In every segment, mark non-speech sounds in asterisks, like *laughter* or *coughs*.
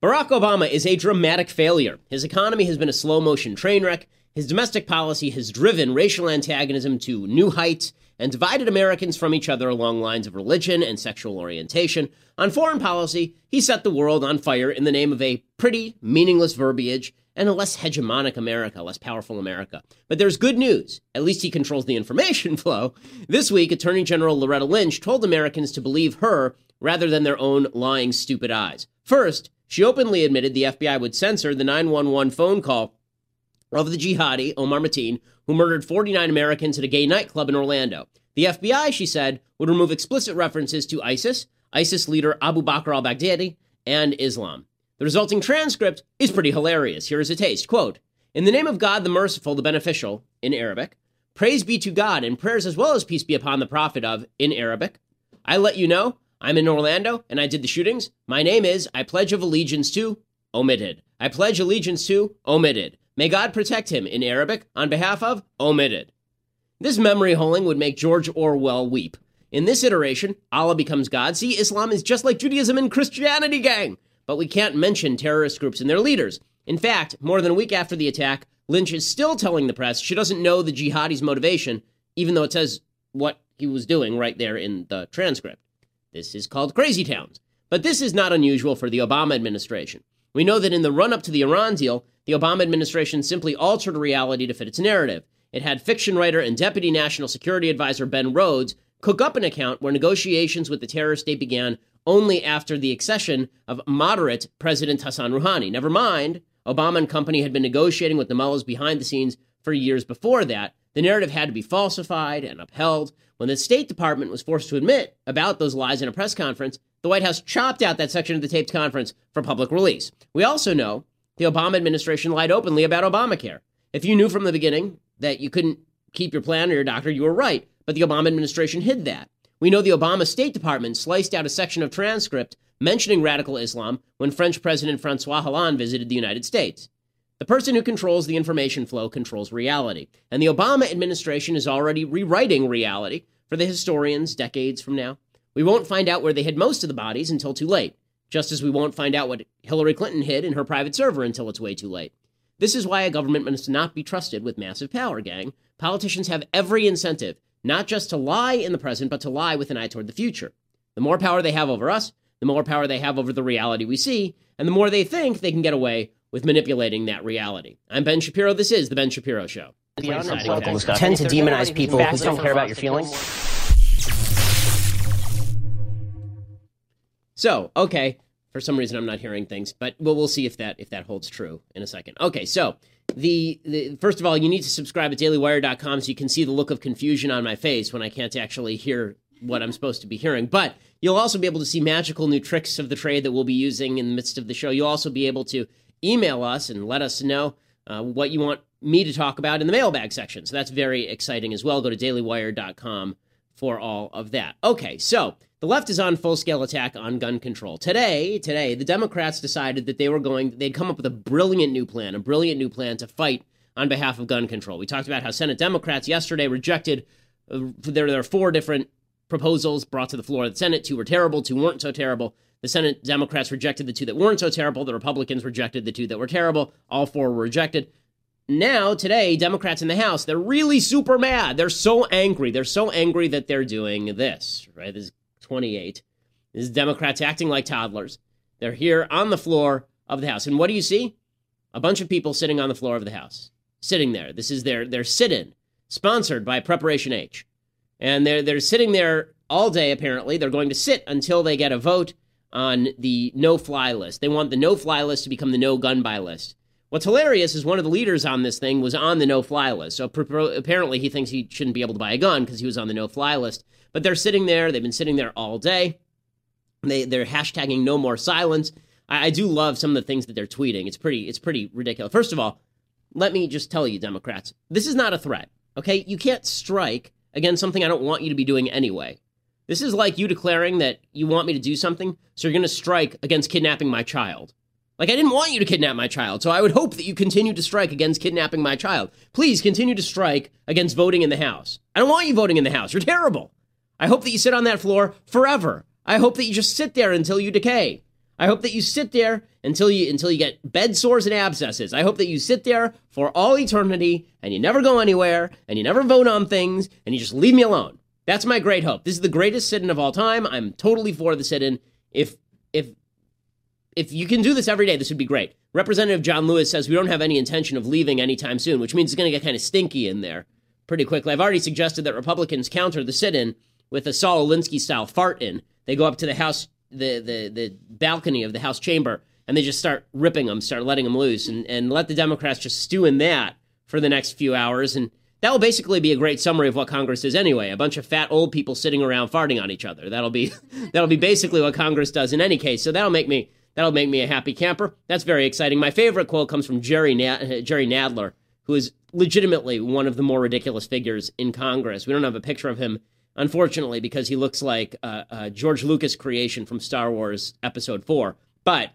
Barack Obama is a dramatic failure. His economy has been a slow motion train wreck. His domestic policy has driven racial antagonism to new heights and divided Americans from each other along lines of religion and sexual orientation. On foreign policy, he set the world on fire in the name of a pretty, meaningless verbiage and a less hegemonic America, less powerful America. But there's good news. At least he controls the information *laughs* flow. This week, Attorney General Loretta Lynch told Americans to believe her rather than their own lying, stupid eyes. First, she openly admitted the FBI would censor the 911 phone call of the jihadi, Omar Mateen, who murdered 49 Americans at a gay nightclub in Orlando. The FBI, she said, would remove explicit references to ISIS, ISIS leader Abu Bakr al Baghdadi, and Islam. The resulting transcript is pretty hilarious. Here is a taste. Quote In the name of God, the merciful, the beneficial, in Arabic, praise be to God, and prayers as well as peace be upon the prophet of, in Arabic. I let you know I'm in Orlando and I did the shootings. My name is I pledge of allegiance to omitted. I pledge allegiance to omitted. May God protect him in Arabic on behalf of omitted. This memory holing would make George Orwell weep. In this iteration, Allah becomes God. See, Islam is just like Judaism and Christianity, gang. But we can't mention terrorist groups and their leaders. In fact, more than a week after the attack, Lynch is still telling the press she doesn't know the jihadi's motivation, even though it says what he was doing right there in the transcript. This is called Crazy Towns. But this is not unusual for the Obama administration. We know that in the run up to the Iran deal, the Obama administration simply altered reality to fit its narrative. It had fiction writer and Deputy National Security Advisor Ben Rhodes cook up an account where negotiations with the terrorist state began only after the accession of moderate President Hassan Rouhani. Never mind, Obama and company had been negotiating with the mullahs behind the scenes for years before that. The narrative had to be falsified and upheld. When the State Department was forced to admit about those lies in a press conference, the White House chopped out that section of the taped conference for public release. We also know the Obama administration lied openly about Obamacare. If you knew from the beginning that you couldn't keep your plan or your doctor, you were right, but the Obama administration hid that. We know the Obama State Department sliced out a section of transcript mentioning radical Islam when French President Francois Hollande visited the United States. The person who controls the information flow controls reality. And the Obama administration is already rewriting reality for the historians decades from now. We won't find out where they hid most of the bodies until too late, just as we won't find out what Hillary Clinton hid in her private server until it's way too late. This is why a government must not be trusted with massive power, gang. Politicians have every incentive not just to lie in the present, but to lie with an eye toward the future. The more power they have over us, the more power they have over the reality we see, and the more they think they can get away with manipulating that reality. I'm Ben Shapiro. This is The Ben Shapiro Show. Tend to demonize people who don't care about your feelings. So, okay, for some reason I'm not hearing things, but well, we'll see if that if that holds true in a second. Okay, so the, the first of all, you need to subscribe at dailywire.com so you can see the look of confusion on my face when I can't actually hear what I'm supposed to be hearing. But you'll also be able to see magical new tricks of the trade that we'll be using in the midst of the show. You'll also be able to email us and let us know uh, what you want me to talk about in the mailbag section. So that's very exciting as well. Go to dailywire.com for all of that. Okay, so the left is on full scale attack on gun control. Today, today, the Democrats decided that they were going, they'd come up with a brilliant new plan, a brilliant new plan to fight on behalf of gun control. We talked about how Senate Democrats yesterday rejected, uh, there, there are four different proposals brought to the floor of the Senate. Two were terrible, two weren't so terrible. The Senate Democrats rejected the two that weren't so terrible. The Republicans rejected the two that were terrible. All four were rejected. Now, today, Democrats in the House, they're really super mad. They're so angry. They're so angry that they're doing this, right? This is 28. This is Democrats acting like toddlers. They're here on the floor of the House. And what do you see? A bunch of people sitting on the floor of the House, sitting there. This is their, their sit in, sponsored by Preparation H. And they're, they're sitting there all day, apparently. They're going to sit until they get a vote on the no fly list. They want the no fly list to become the no gun buy list. What's hilarious is one of the leaders on this thing was on the no fly list. So apparently he thinks he shouldn't be able to buy a gun because he was on the no fly list. But they're sitting there. They've been sitting there all day. They, they're hashtagging no more silence. I, I do love some of the things that they're tweeting. It's pretty, it's pretty ridiculous. First of all, let me just tell you, Democrats, this is not a threat. Okay. You can't strike against something I don't want you to be doing anyway. This is like you declaring that you want me to do something, so you're going to strike against kidnapping my child. Like, I didn't want you to kidnap my child, so I would hope that you continue to strike against kidnapping my child. Please continue to strike against voting in the House. I don't want you voting in the House. You're terrible. I hope that you sit on that floor forever. I hope that you just sit there until you decay. I hope that you sit there until you until you get bed sores and abscesses. I hope that you sit there for all eternity and you never go anywhere and you never vote on things and you just leave me alone. That's my great hope. This is the greatest sit-in of all time. I'm totally for the sit-in. If if if you can do this every day, this would be great. Representative John Lewis says we don't have any intention of leaving anytime soon, which means it's going to get kind of stinky in there pretty quickly. I've already suggested that Republicans counter the sit-in with a Saul Alinsky style fart in. They go up to the House the, the, the balcony of the House chamber and they just start ripping them, start letting them loose, and, and let the Democrats just stew in that for the next few hours. And that will basically be a great summary of what Congress is anyway. A bunch of fat old people sitting around farting on each other. That'll be *laughs* that'll be basically what Congress does in any case. So that'll make me that'll make me a happy camper. That's very exciting. My favorite quote comes from Jerry Jerry Nadler, who is legitimately one of the more ridiculous figures in Congress. We don't have a picture of him unfortunately, because he looks like uh, George Lucas creation from Star Wars Episode Four, but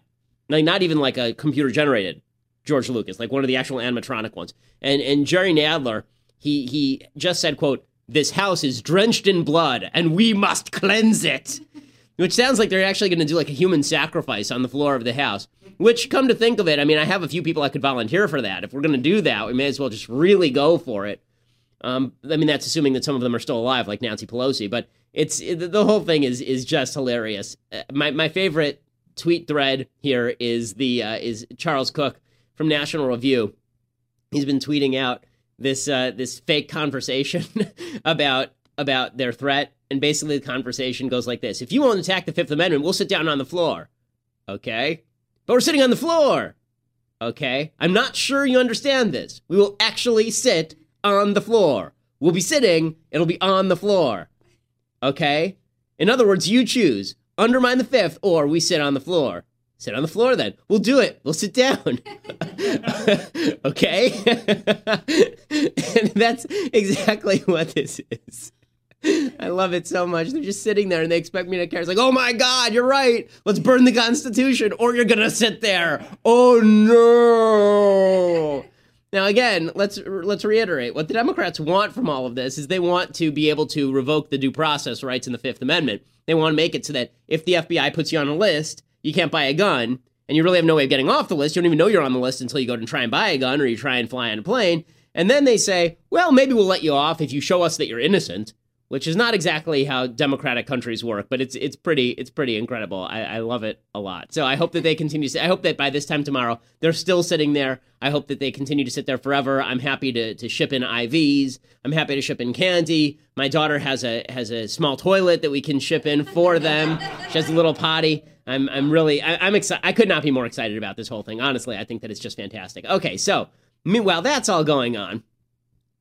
like not even like a computer generated George Lucas, like one of the actual animatronic ones. And and Jerry Nadler, he he just said, "quote This house is drenched in blood, and we must cleanse it." *laughs* Which sounds like they're actually going to do like a human sacrifice on the floor of the house. Which, come to think of it, I mean, I have a few people I could volunteer for that. If we're going to do that, we may as well just really go for it. Um, I mean, that's assuming that some of them are still alive, like Nancy Pelosi. But it's it, the whole thing is is just hilarious. Uh, my my favorite tweet thread here is the uh, is Charles Cooke from National Review. He's been tweeting out this uh, this fake conversation *laughs* about about their threat, and basically the conversation goes like this: If you won't attack the Fifth Amendment, we'll sit down on the floor. Okay, but we're sitting on the floor. Okay, I'm not sure you understand this. We will actually sit on the floor. We'll be sitting, it'll be on the floor. Okay? In other words, you choose undermine the fifth or we sit on the floor. Sit on the floor then. We'll do it. We'll sit down. *laughs* okay? and *laughs* that's exactly what this is. I love it so much. They're just sitting there and they expect me to care. It's like, oh my God, you're right. Let's burn the Constitution or you're going to sit there. Oh no. Now, again, let's let's reiterate what the Democrats want from all of this is they want to be able to revoke the due process rights in the Fifth Amendment. They want to make it so that if the FBI puts you on a list, you can't buy a gun, and you really have no way of getting off the list. You don't even know you're on the list until you go and try and buy a gun or you try and fly on a plane. And then they say, well, maybe we'll let you off if you show us that you're innocent which is not exactly how democratic countries work, but it's it's pretty it's pretty incredible. I, I love it a lot. So I hope that they continue. To, I hope that by this time tomorrow they're still sitting there. I hope that they continue to sit there forever. I'm happy to to ship in IVs. I'm happy to ship in candy. My daughter has a has a small toilet that we can ship in for them. She has a little potty. I'm I'm really I, I'm excited. I could not be more excited about this whole thing. Honestly, I think that it's just fantastic. Okay, so meanwhile that's all going on.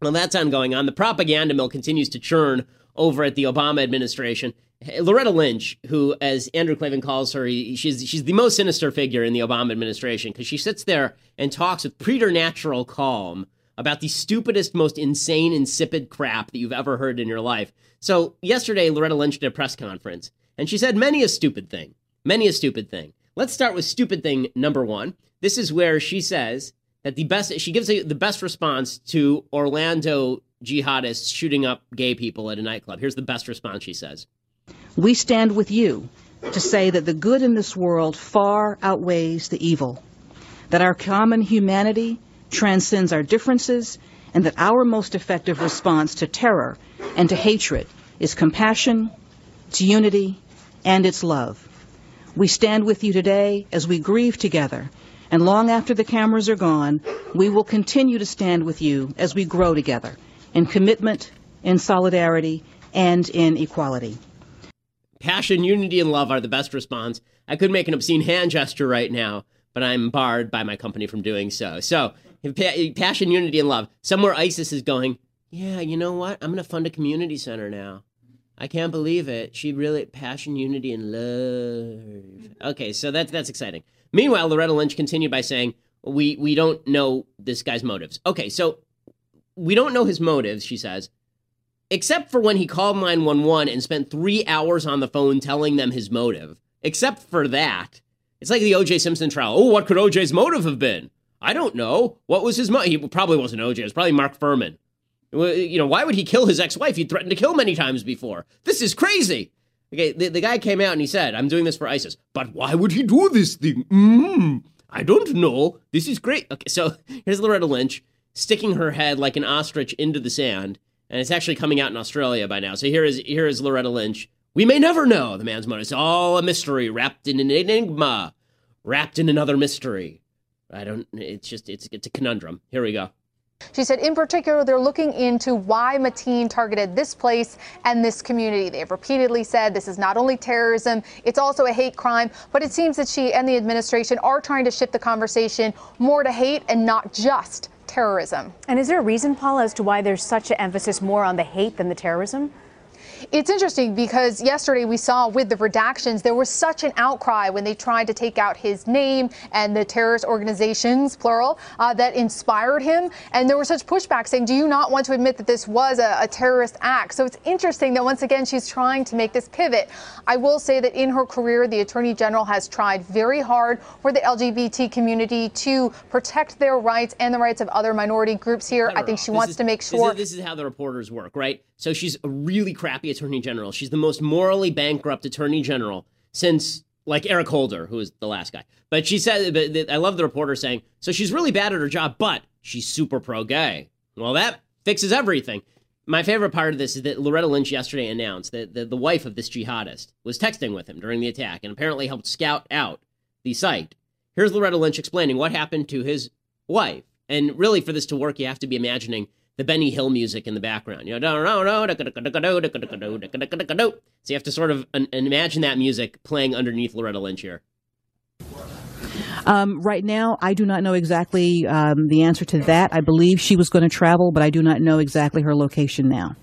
Well, that's ongoing on. The propaganda mill continues to churn over at the Obama administration. Loretta Lynch, who, as Andrew Klavan calls her, she's she's the most sinister figure in the Obama administration because she sits there and talks with preternatural calm about the stupidest, most insane, insipid crap that you've ever heard in your life. So yesterday, Loretta Lynch did a press conference, and she said many a stupid thing, many a stupid thing. Let's start with stupid thing number one. This is where she says that the best she gives the best response to Orlando jihadists shooting up gay people at a nightclub. Here's the best response she says. We stand with you to say that the good in this world far outweighs the evil, that our common humanity transcends our differences, and that our most effective response to terror and to hatred is compassion, it's unity, and it's love. We stand with you today as we grieve together and long after the cameras are gone, we will continue to stand with you as we grow together in commitment, in solidarity, and in equality. Passion, unity, and love are the best response. I could make an obscene hand gesture right now, but I'm barred by my company from doing so. So, passion, unity, and love. Somewhere ISIS is going, yeah, you know what? I'm going to fund a community center now. I can't believe it. She really passion, unity, and love. Okay, so that's that's exciting. Meanwhile, Loretta Lynch continued by saying, "We we don't know this guy's motives." Okay, so we don't know his motives, she says, except for when he called 911 and spent 3 hours on the phone telling them his motive. Except for that, it's like the O.J. Simpson trial. Oh, what could O.J.'s motive have been? I don't know. What was his motive? He probably wasn't O.J. It was probably Mark Fuhrman. You know, why would he kill his ex-wife? He threatened to kill many times before. This is crazy. Okay, the, the guy came out and he said, I'm doing this for ISIS. But why would he do this thing? Mm, I don't know. This is great. Okay, so *laughs* here's Loretta Lynch sticking her head like an ostrich into the sand, and it's actually coming out in Australia by now. So here is here is Loretta Lynch. We may never know the man's motive. It's all a mystery, wrapped in an enigma, wrapped in another mystery. I don't. It's just it's it's a conundrum. Here we go. She said, in particular, they're looking into why Mateen targeted this place and this community. They've repeatedly said this is not only terrorism, it's also a hate crime. But it seems that she and the administration are trying to shift the conversation more to hate and not just terrorism. And is there a reason, Paula, as to why there's such an emphasis more on the hate than the terrorism? It's interesting because yesterday we saw with the redactions, there was such an outcry when they tried to take out his name and the terrorist organizations, plural, uh, that inspired him. And there was such pushback saying, do you not want to admit that this was a, a terrorist act? So it's interesting that once again, she's trying to make this pivot. I will say that in her career, the Attorney General has tried very hard for the LGBT community to protect their rights and the rights of other minority groups here. I think she wants is, to make sure. This is, this is how the reporters work, right? So she's a really crappy attorney general. She's the most morally bankrupt attorney general since like Eric Holder, who was the last guy. But she said, but I love the reporter saying, so she's really bad at her job, but she's super pro gay. Well, that fixes everything. My favorite part of this is that Loretta Lynch yesterday announced that the, the wife of this jihadist was texting with him during the attack and apparently helped scout out the site. Here's Loretta Lynch explaining what happened to his wife. And really, for this to work, you have to be imagining the Benny Hill music in the background. You know, so you have to sort of imagine that music playing underneath Loretta Lynch here. Um, right now, I do not know exactly um, the answer to that. I believe she was going to travel, but I do not know exactly her location now.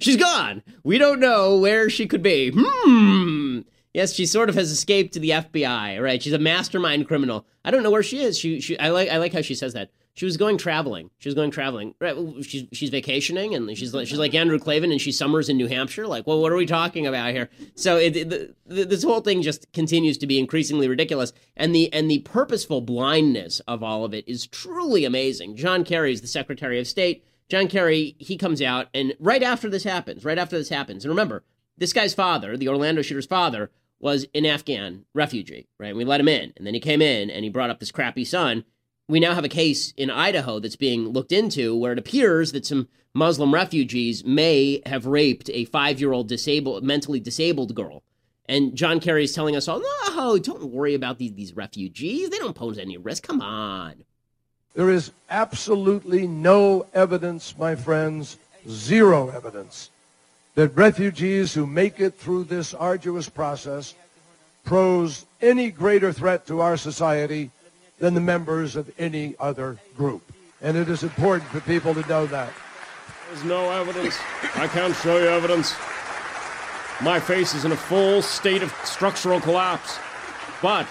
She's gone. We don't know where she could be. Hmm. Yes, she sort of has escaped to the FBI. Right? She's a mastermind criminal. I don't know where she is. She, she. I like. I like how she says that. She was going traveling. She was going traveling. Right? She's she's vacationing, and she's like she's mm-hmm. like Andrew Klavan, and she summers in New Hampshire. Like, well, what are we talking about here? So it, the, the, this whole thing just continues to be increasingly ridiculous, and the and the purposeful blindness of all of it is truly amazing. John Kerry is the Secretary of State. John Kerry he comes out, and right after this happens, right after this happens, and remember, this guy's father, the Orlando shooter's father, was an Afghan refugee, right? And we let him in, and then he came in, and he brought up this crappy son we now have a case in Idaho that's being looked into where it appears that some Muslim refugees may have raped a five year old disabled, mentally disabled girl. And John Kerry is telling us all, no, don't worry about these, these refugees. They don't pose any risk. Come on. There is absolutely no evidence, my friends, zero evidence, that refugees who make it through this arduous process pose any greater threat to our society than the members of any other group. And it is important for people to know that. There's no evidence. I can't show you evidence. My face is in a full state of structural collapse. But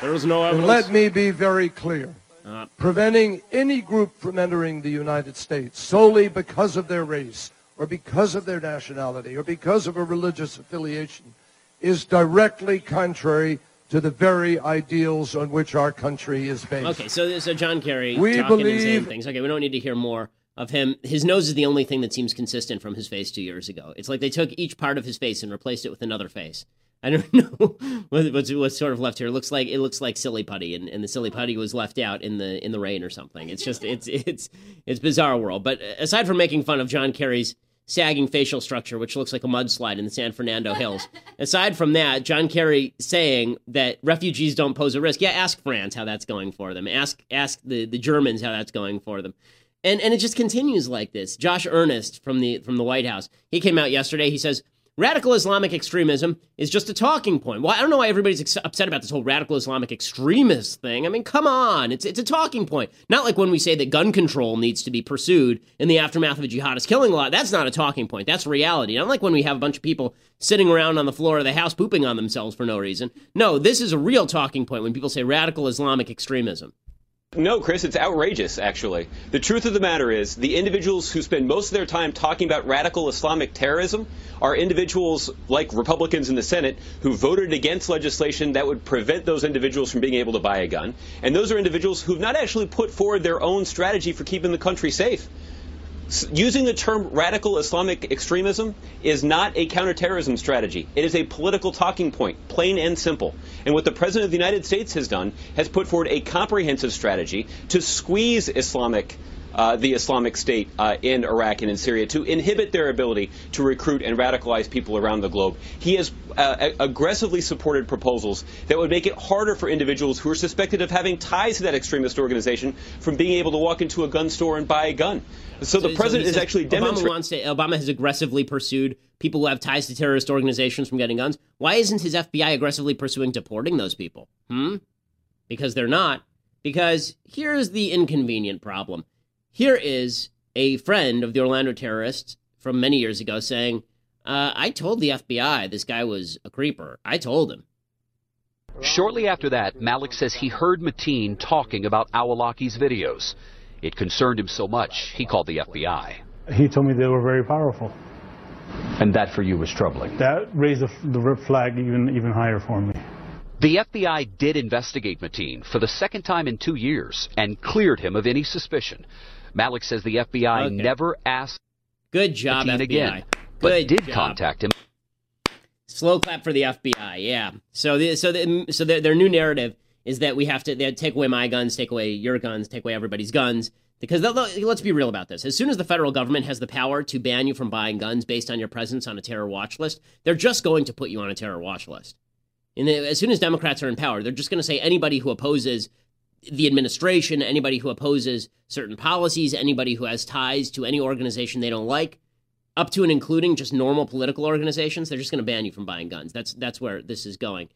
there is no evidence. And let me be very clear. Uh, Preventing any group from entering the United States solely because of their race or because of their nationality or because of a religious affiliation is directly contrary to the very ideals on which our country is based. Okay, so so John Kerry we talking believe... and saying things. Okay, we don't need to hear more of him. His nose is the only thing that seems consistent from his face two years ago. It's like they took each part of his face and replaced it with another face. I don't *laughs* know what's, what's sort of left here. It looks like it looks like silly putty, and, and the silly putty was left out in the in the rain or something. It's just it's *laughs* it's it's bizarre world. But aside from making fun of John Kerry's sagging facial structure, which looks like a mudslide in the San Fernando *laughs* Hills. Aside from that, John Kerry saying that refugees don't pose a risk. Yeah, ask France how that's going for them. Ask ask the, the Germans how that's going for them. And and it just continues like this. Josh Earnest from the from the White House, he came out yesterday. He says Radical Islamic extremism is just a talking point. Well, I don't know why everybody's ex- upset about this whole radical Islamic extremist thing. I mean, come on, it's it's a talking point. Not like when we say that gun control needs to be pursued in the aftermath of a jihadist killing a lot. That's not a talking point. That's reality. Not like when we have a bunch of people sitting around on the floor of the house pooping on themselves for no reason. No, this is a real talking point when people say radical Islamic extremism. No, Chris, it's outrageous, actually. The truth of the matter is, the individuals who spend most of their time talking about radical Islamic terrorism are individuals like Republicans in the Senate who voted against legislation that would prevent those individuals from being able to buy a gun. And those are individuals who've not actually put forward their own strategy for keeping the country safe. Using the term radical Islamic extremism is not a counterterrorism strategy. It is a political talking point, plain and simple. And what the President of the United States has done has put forward a comprehensive strategy to squeeze Islamic uh, the Islamic State uh, in Iraq and in Syria to inhibit their ability to recruit and radicalize people around the globe. He has uh, aggressively supported proposals that would make it harder for individuals who are suspected of having ties to that extremist organization from being able to walk into a gun store and buy a gun. So, so the president so is actually demonstrating. Obama, Obama has aggressively pursued people who have ties to terrorist organizations from getting guns. Why isn't his FBI aggressively pursuing deporting those people? Hmm? Because they're not. Because here's the inconvenient problem here is a friend of the Orlando terrorists from many years ago saying, uh, I told the FBI this guy was a creeper. I told him. Shortly after that, Malik says he heard Mateen talking about Awlaki's videos. It concerned him so much, he called the FBI. He told me they were very powerful. And that for you was troubling? That raised the, the flag even, even higher for me. The FBI did investigate Mateen for the second time in two years and cleared him of any suspicion. Malik says the FBI okay. never asked. Good job, FBI. Again, Good but did job. contact him. Slow clap for the FBI. Yeah. So the, so the, so their, their new narrative is that we have to they take away my guns, take away your guns, take away everybody's guns. Because let's be real about this. As soon as the federal government has the power to ban you from buying guns based on your presence on a terror watch list, they're just going to put you on a terror watch list. And as soon as Democrats are in power, they're just going to say anybody who opposes the administration, anybody who opposes certain policies, anybody who has ties to any organization they don't like, up to and including just normal political organizations, they're just going to ban you from buying guns. That's that's where this is going.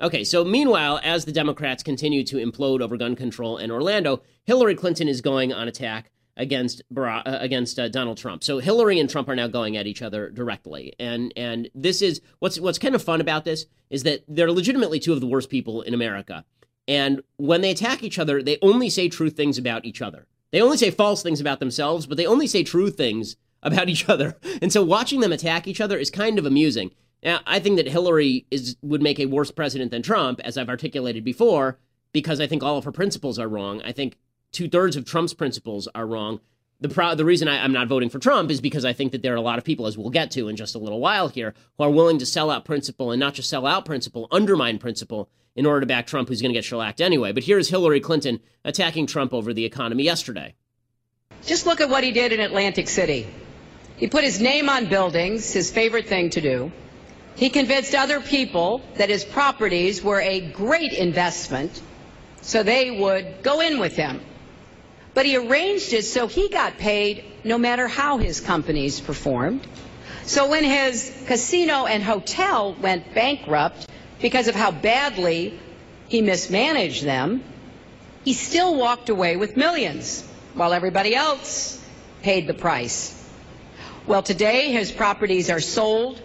Okay, so meanwhile, as the Democrats continue to implode over gun control in Orlando, Hillary Clinton is going on attack against Barack, uh, against uh, Donald Trump. So Hillary and Trump are now going at each other directly, and and this is what's what's kind of fun about this is that they're legitimately two of the worst people in America. And when they attack each other, they only say true things about each other. They only say false things about themselves, but they only say true things about each other. *laughs* And so watching them attack each other is kind of amusing. Now, I think that Hillary is would make a worse president than Trump, as I've articulated before, because I think all of her principles are wrong. I think two thirds of Trump's principles are wrong. The pro- the reason I, am not voting for Trump is because I think that there are a lot of people, as we'll get to in just a little while here, who are willing to sell out principle and not just sell out principle, undermine principle in order to back Trump, who's going to get shellacked anyway. But here's Hillary Clinton attacking Trump over the economy yesterday. Just look at what he did in Atlantic City. He put his name on buildings, his favorite thing to do. He convinced other people that his properties were a great investment, so they would go in with him. But he arranged it so he got paid no matter how his companies performed. So when his casino and hotel went bankrupt, because of how badly he mismanaged them, he still walked away with millions while everybody else paid the price. Well, today his properties are sold,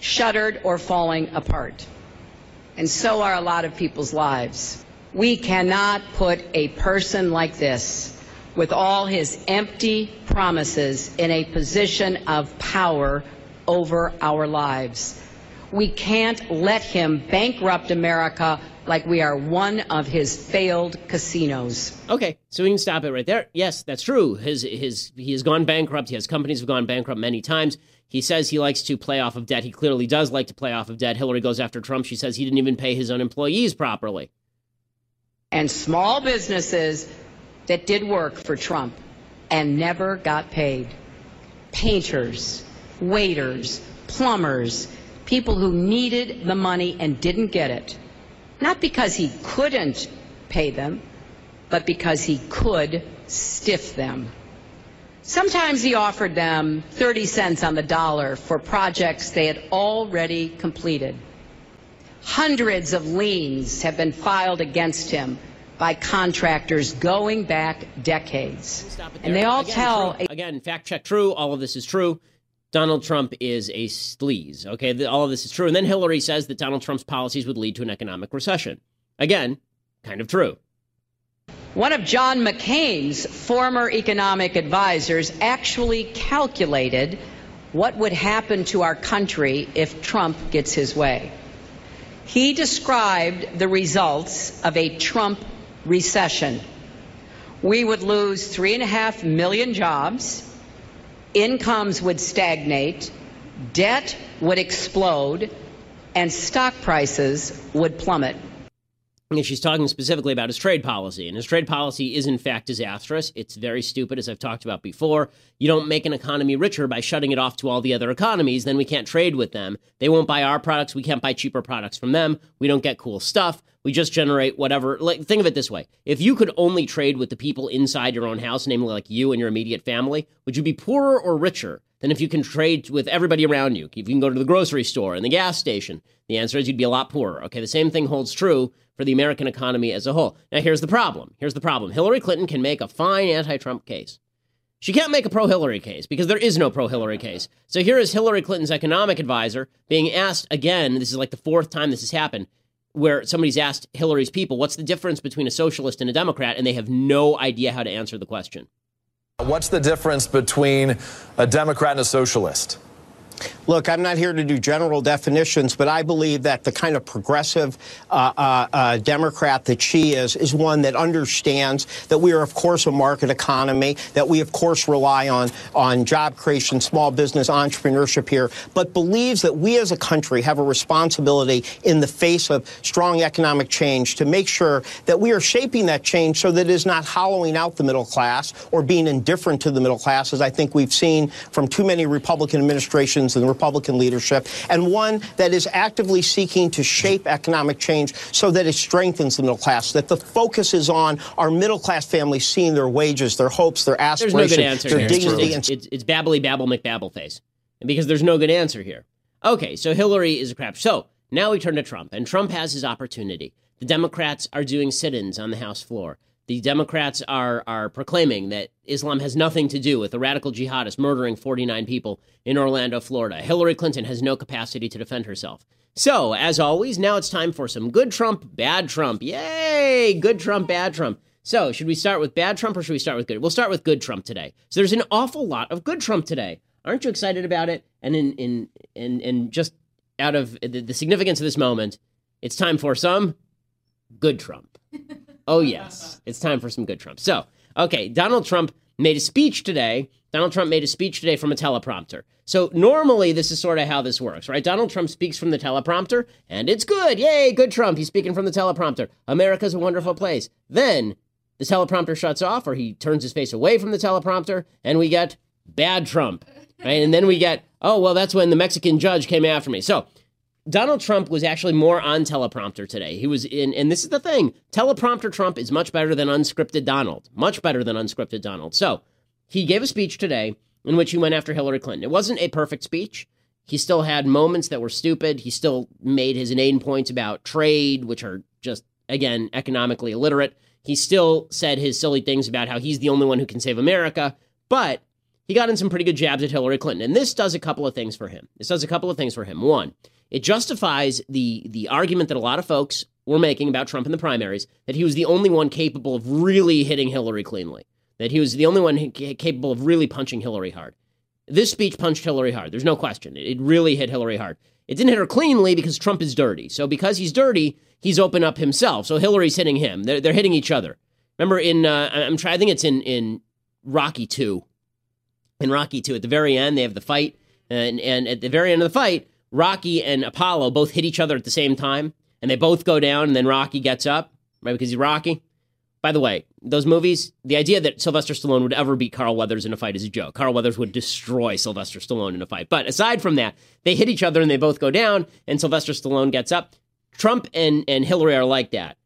shuttered, or falling apart. And so are a lot of people's lives. We cannot put a person like this, with all his empty promises, in a position of power over our lives. We can't let him bankrupt America like we are one of his failed casinos. Okay, so we can stop it right there. Yes, that's true. His his he has gone bankrupt. His companies have gone bankrupt many times. He says he likes to play off of debt. He clearly does like to play off of debt. Hillary goes after Trump. She says he didn't even pay his own employees properly. And small businesses that did work for Trump and never got paid. Painters, waiters, plumbers, people who needed the money and didn't get it. Not because he couldn't pay them, but because he could stiff them. Sometimes he offered them 30 cents on the dollar for projects they had already completed. Hundreds of liens have been filed against him by contractors going back decades. And they all again, tell. True. Again, fact check true. All of this is true. Donald Trump is a sleaze. Okay, all of this is true. And then Hillary says that Donald Trump's policies would lead to an economic recession. Again, kind of true. One of John McCain's former economic advisors actually calculated what would happen to our country if Trump gets his way. He described the results of a Trump recession. We would lose three and a half million jobs incomes would stagnate, debt would explode, and stock prices would plummet. And she's talking specifically about his trade policy. And his trade policy is, in fact, disastrous. It's very stupid, as I've talked about before. You don't make an economy richer by shutting it off to all the other economies, then we can't trade with them. They won't buy our products. We can't buy cheaper products from them. We don't get cool stuff. We just generate whatever. Like, think of it this way if you could only trade with the people inside your own house, namely like you and your immediate family, would you be poorer or richer? Than if you can trade with everybody around you. If you can go to the grocery store and the gas station, the answer is you'd be a lot poorer. Okay, the same thing holds true for the American economy as a whole. Now, here's the problem. Here's the problem. Hillary Clinton can make a fine anti Trump case. She can't make a pro Hillary case because there is no pro Hillary case. So here is Hillary Clinton's economic advisor being asked again, this is like the fourth time this has happened, where somebody's asked Hillary's people, what's the difference between a socialist and a Democrat? And they have no idea how to answer the question. What's the difference between a Democrat and a socialist? Look, I'm not here to do general definitions, but I believe that the kind of progressive uh, uh, uh, Democrat that she is is one that understands that we are, of course, a market economy, that we, of course, rely on on job creation, small business, entrepreneurship here, but believes that we as a country have a responsibility in the face of strong economic change to make sure that we are shaping that change so that it is not hollowing out the middle class or being indifferent to the middle class, as I think we've seen from too many Republican administrations and the Republican leadership, and one that is actively seeking to shape economic change so that it strengthens the middle class, that the focus is on our middle class families seeing their wages, their hopes, their aspirations, there's no good answer their here. dignity. It's, it's, it's babbly babble McBabble face. Because there's no good answer here. Okay, so Hillary is a crap. So now we turn to Trump, and Trump has his opportunity. The Democrats are doing sit ins on the House floor. The Democrats are are proclaiming that Islam has nothing to do with the radical jihadist murdering 49 people in Orlando, Florida. Hillary Clinton has no capacity to defend herself. So, as always, now it's time for some good Trump, bad Trump. Yay! Good Trump, bad Trump. So, should we start with bad Trump or should we start with good? We'll start with good Trump today. So, there's an awful lot of good Trump today. Aren't you excited about it? And in in and and just out of the, the significance of this moment, it's time for some good Trump. *laughs* Oh, yes. It's time for some good Trump. So, okay, Donald Trump made a speech today. Donald Trump made a speech today from a teleprompter. So, normally, this is sort of how this works, right? Donald Trump speaks from the teleprompter, and it's good. Yay, good Trump. He's speaking from the teleprompter. America's a wonderful place. Then the teleprompter shuts off, or he turns his face away from the teleprompter, and we get bad Trump, right? And then we get, oh, well, that's when the Mexican judge came after me. So, Donald Trump was actually more on teleprompter today. He was in, and this is the thing teleprompter Trump is much better than unscripted Donald, much better than unscripted Donald. So he gave a speech today in which he went after Hillary Clinton. It wasn't a perfect speech. He still had moments that were stupid. He still made his inane points about trade, which are just, again, economically illiterate. He still said his silly things about how he's the only one who can save America. But he got in some pretty good jabs at Hillary Clinton. And this does a couple of things for him. This does a couple of things for him. One, it justifies the the argument that a lot of folks were making about Trump in the primaries that he was the only one capable of really hitting Hillary cleanly, that he was the only one capable of really punching Hillary hard. This speech punched Hillary hard. There's no question. It really hit Hillary hard. It didn't hit her cleanly because Trump is dirty. So because he's dirty, he's open up himself. So Hillary's hitting him. They're, they're hitting each other. Remember in uh, I'm trying. I think it's in in Rocky Two. In Rocky Two, at the very end, they have the fight, and and at the very end of the fight, Rocky and Apollo both hit each other at the same time, and they both go down, and then Rocky gets up, right? Because he's Rocky. By the way, those movies, the idea that Sylvester Stallone would ever beat Carl Weathers in a fight is a joke. Carl Weathers would destroy Sylvester Stallone in a fight. But aside from that, they hit each other and they both go down, and Sylvester Stallone gets up. Trump and, and Hillary are like that.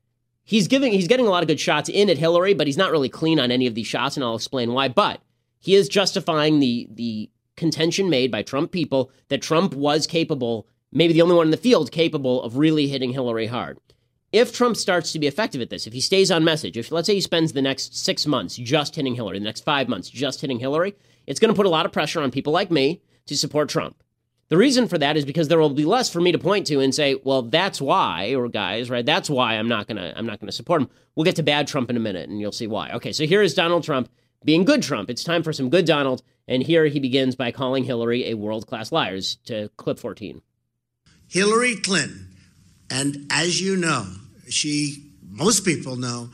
He's giving he's getting a lot of good shots in at Hillary, but he's not really clean on any of these shots, and I'll explain why. But he is justifying the the contention made by Trump people that Trump was capable, maybe the only one in the field capable of really hitting Hillary hard. If Trump starts to be effective at this, if he stays on message, if let's say he spends the next six months just hitting Hillary, the next five months just hitting Hillary, it's going to put a lot of pressure on people like me to support Trump. The reason for that is because there will be less for me to point to and say, well, that's why, or guys, right? That's why I'm not gonna I'm not gonna support him. We'll get to bad Trump in a minute and you'll see why. Okay, so here is Donald Trump being good Trump. It's time for some good Donald. And here he begins by calling Hillary a world class liar. To clip 14. Hillary Clinton, and as you know, she, most people know,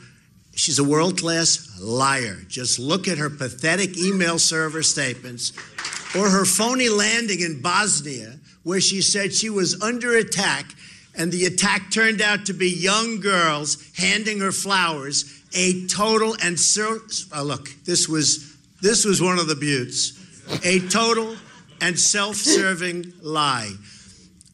she's a world class liar. Just look at her pathetic email server statements. or her phony landing in Bosnia, where she said she was under attack and the attack turned out to be young girls handing her flowers, a total and oh, look, this was this was one of the buttes. A total and self-serving lie.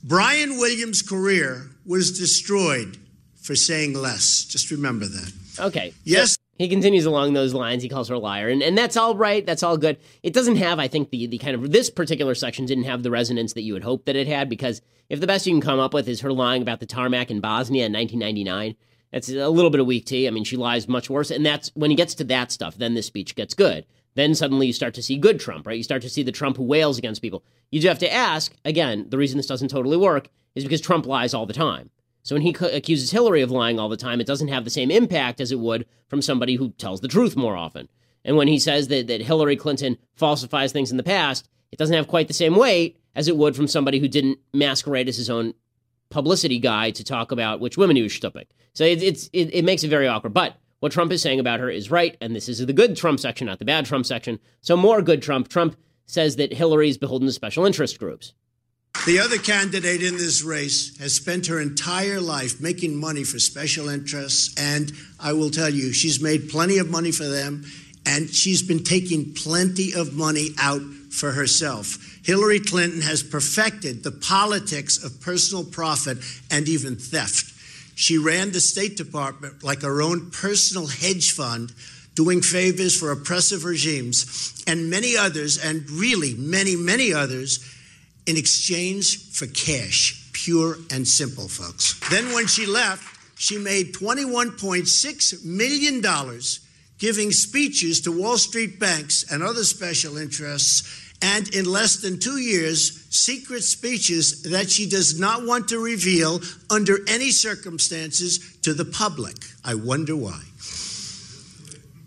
Brian Williams' career was destroyed for saying less. Just remember that. Okay. Yes. He continues along those lines. He calls her a liar, and, and that's all right. That's all good. It doesn't have, I think, the the kind of this particular section didn't have the resonance that you would hope that it had because if the best you can come up with is her lying about the tarmac in Bosnia in 1999, that's a little bit of weak tea. I mean, she lies much worse, and that's when he gets to that stuff. Then this speech gets good. Then suddenly you start to see good Trump, right? You start to see the Trump who wails against people. You do have to ask again. The reason this doesn't totally work is because Trump lies all the time. So when he accuses Hillary of lying all the time, it doesn't have the same impact as it would from somebody who tells the truth more often. And when he says that, that Hillary Clinton falsifies things in the past, it doesn't have quite the same weight as it would from somebody who didn't masquerade as his own publicity guy to talk about which women he was stooping. So it, it's it, it makes it very awkward. But what Trump is saying about her is right, and this is the good Trump section, not the bad Trump section. So more good Trump. Trump says that Hillary is beholden to special interest groups. The other candidate in this race has spent her entire life making money for special interests, and I will tell you, she's made plenty of money for them, and she's been taking plenty of money out for herself. Hillary Clinton has perfected the politics of personal profit and even theft. She ran the State Department like her own personal hedge fund, doing favors for oppressive regimes, and many others, and really many, many others in exchange for cash, pure and simple, folks. Then, when she left, she made $21.6 million giving speeches to Wall Street banks and other special interests, and in less than two years, secret speeches that she does not want to reveal under any circumstances to the public. I wonder why.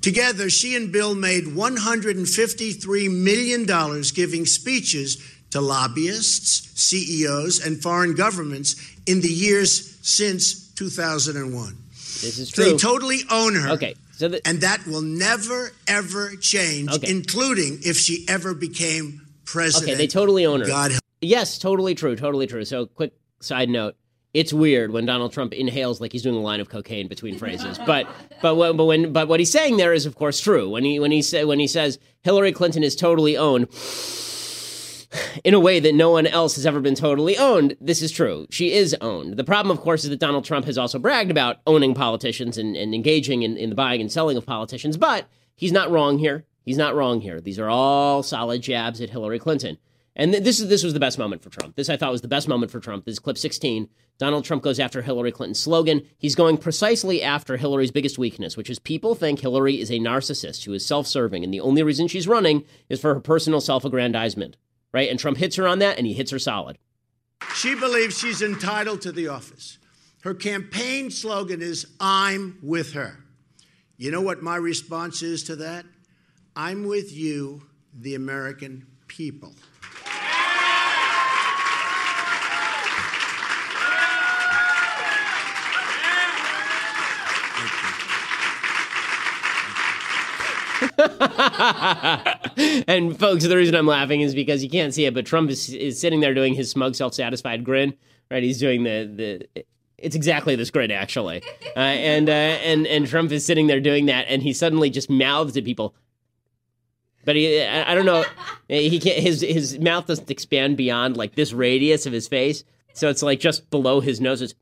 Together, she and Bill made $153 million giving speeches to lobbyists, CEOs, and foreign governments in the years since 2001. This is true. They totally own her. Okay. So the- and that will never, ever change, Okay. including if she ever became president. Okay, they totally own her. God help. Yes, totally true, totally true. So, quick side note: it's weird when Donald Trump inhales like he's doing a line of cocaine between phrases. *laughs* But but when, but when but what he's saying there is of course true. When he when he say when he says Hillary Clinton is totally owned. *laughs* In a way that no one else has ever been totally owned, this is true. She is owned. The problem, of course, is that Donald Trump has also bragged about owning politicians and, and engaging in, in the buying and selling of politicians, but he's not wrong here. He's not wrong here. These are all solid jabs at Hillary Clinton. And th- this is this was the best moment for Trump. This I thought was the best moment for Trump. This is clip 16. Donald Trump goes after Hillary Clinton's slogan. He's going precisely after Hillary's biggest weakness, which is people think Hillary is a narcissist who is self-serving, and the only reason she's running is for her personal self-aggrandizement. Right? And Trump hits her on that, and he hits her solid. She believes she's entitled to the office. Her campaign slogan is I'm with her. You know what my response is to that? I'm with you, the American people. *laughs* and folks, the reason I'm laughing is because you can't see it, but Trump is, is sitting there doing his smug, self-satisfied grin. Right? He's doing the the. It's exactly this grin, actually, *laughs* uh, and uh, and and Trump is sitting there doing that, and he suddenly just mouths at people. But he, I, I don't know, *laughs* he can't. His his mouth doesn't expand beyond like this radius of his face, so it's like just below his nose. It's,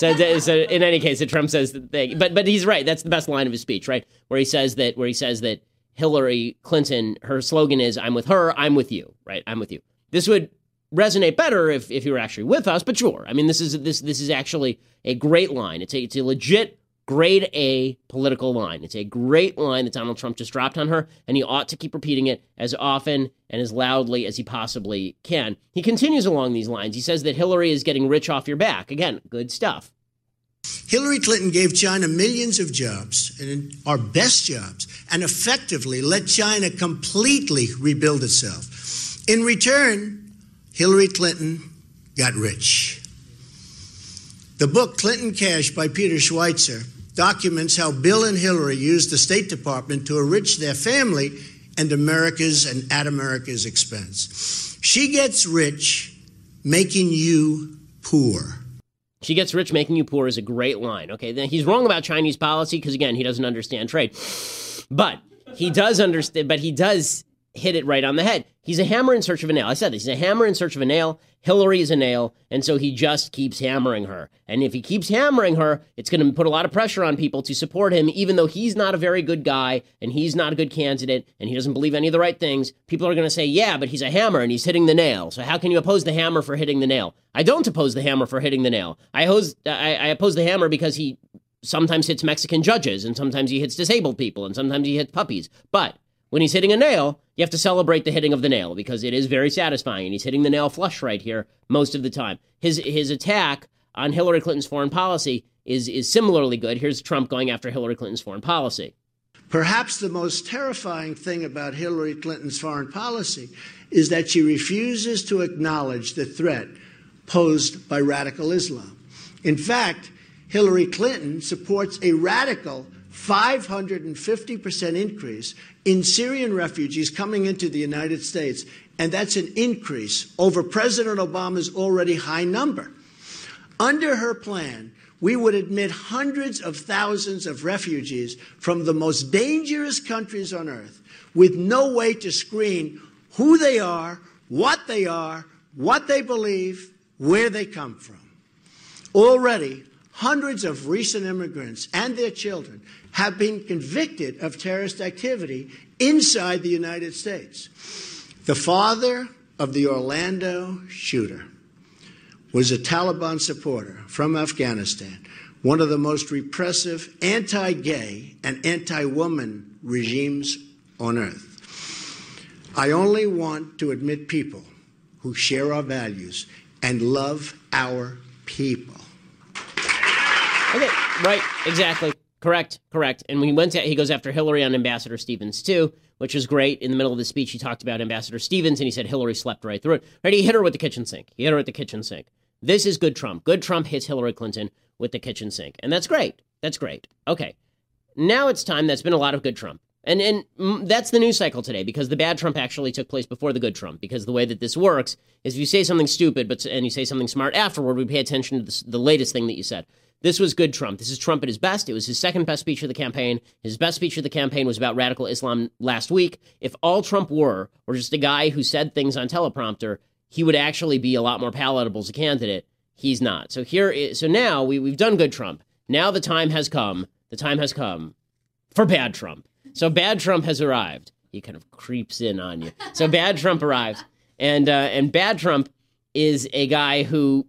so, so in any case, Trump says that they, but but he's right. That's the best line of his speech, right? Where he says that where he says that Hillary Clinton, her slogan is "I'm with her, I'm with you," right? I'm with you. This would resonate better if if you were actually with us, but sure. I mean, this is this this is actually a great line. It's a it's a legit grade A political line. It's a great line that Donald Trump just dropped on her, and he ought to keep repeating it as often and as loudly as he possibly can. He continues along these lines. He says that Hillary is getting rich off your back. Again, good stuff. Hillary Clinton gave China millions of jobs, and our best jobs, and effectively let China completely rebuild itself. In return, Hillary Clinton got rich. The book Clinton Cash by Peter Schweizer documents how Bill and Hillary used the State Department to enrich their family and America's and at America's expense. She gets rich making you poor. She gets rich making you poor is a great line. Okay, then he's wrong about Chinese policy because again, he doesn't understand trade. But he does understand but he does hit it right on the head. He's a hammer in search of a nail. I said this. He's a hammer in search of a nail. Hillary is a nail, and so he just keeps hammering her. And if he keeps hammering her, it's going to put a lot of pressure on people to support him, even though he's not a very good guy and he's not a good candidate and he doesn't believe any of the right things. People are going to say, yeah, but he's a hammer and he's hitting the nail. So how can you oppose the hammer for hitting the nail? I don't oppose the hammer for hitting the nail. I oppose, I, I oppose the hammer because he sometimes hits Mexican judges and sometimes he hits disabled people and sometimes he hits puppies. But when he's hitting a nail, you have to celebrate the hitting of the nail because it is very satisfying. And he's hitting the nail flush right here most of the time. His his attack on Hillary Clinton's foreign policy is is similarly good. Here's Trump going after Hillary Clinton's foreign policy. Perhaps the most terrifying thing about Hillary Clinton's foreign policy is that she refuses to acknowledge the threat posed by radical Islam. In fact, Hillary Clinton supports a radical 550% increase in Syrian refugees coming into the United States, and that's an increase over President Obama's already high number. Under her plan, we would admit hundreds of thousands of refugees from the most dangerous countries on earth with no way to screen who they are, what they are, what they believe, where they come from. Already, hundreds of recent immigrants and their children have been convicted of terrorist activity inside the United States. The father of the Orlando shooter was a Taliban supporter from Afghanistan, one of the most repressive anti gay and anti woman regimes on earth. I only want to admit people who share our values and love our people. Okay, right, exactly. Correct, correct. And he went to, he goes after Hillary on Ambassador Stevens too, which is great. In the middle of the speech, he talked about Ambassador Stevens and he said Hillary slept right through it. Right, he hit her with the kitchen sink. He hit her with the kitchen sink. This is good Trump. Good Trump hits Hillary Clinton with the kitchen sink, and that's great. That's great. Okay, now it's time. That's been a lot of good Trump. And and that's the news cycle today because the bad Trump actually took place before the good Trump. Because the way that this works is if you say something stupid, but and you say something smart afterward, we pay attention to the, the latest thing that you said. This was good Trump. This is Trump at his best. It was his second best speech of the campaign. His best speech of the campaign was about radical Islam last week. If all Trump were, or just a guy who said things on teleprompter, he would actually be a lot more palatable as a candidate. He's not. So here, is, so now we, we've done good Trump. Now the time has come. The time has come for bad Trump. So bad Trump has arrived. He kind of creeps in on you. So bad Trump arrives, and uh, and bad Trump is a guy who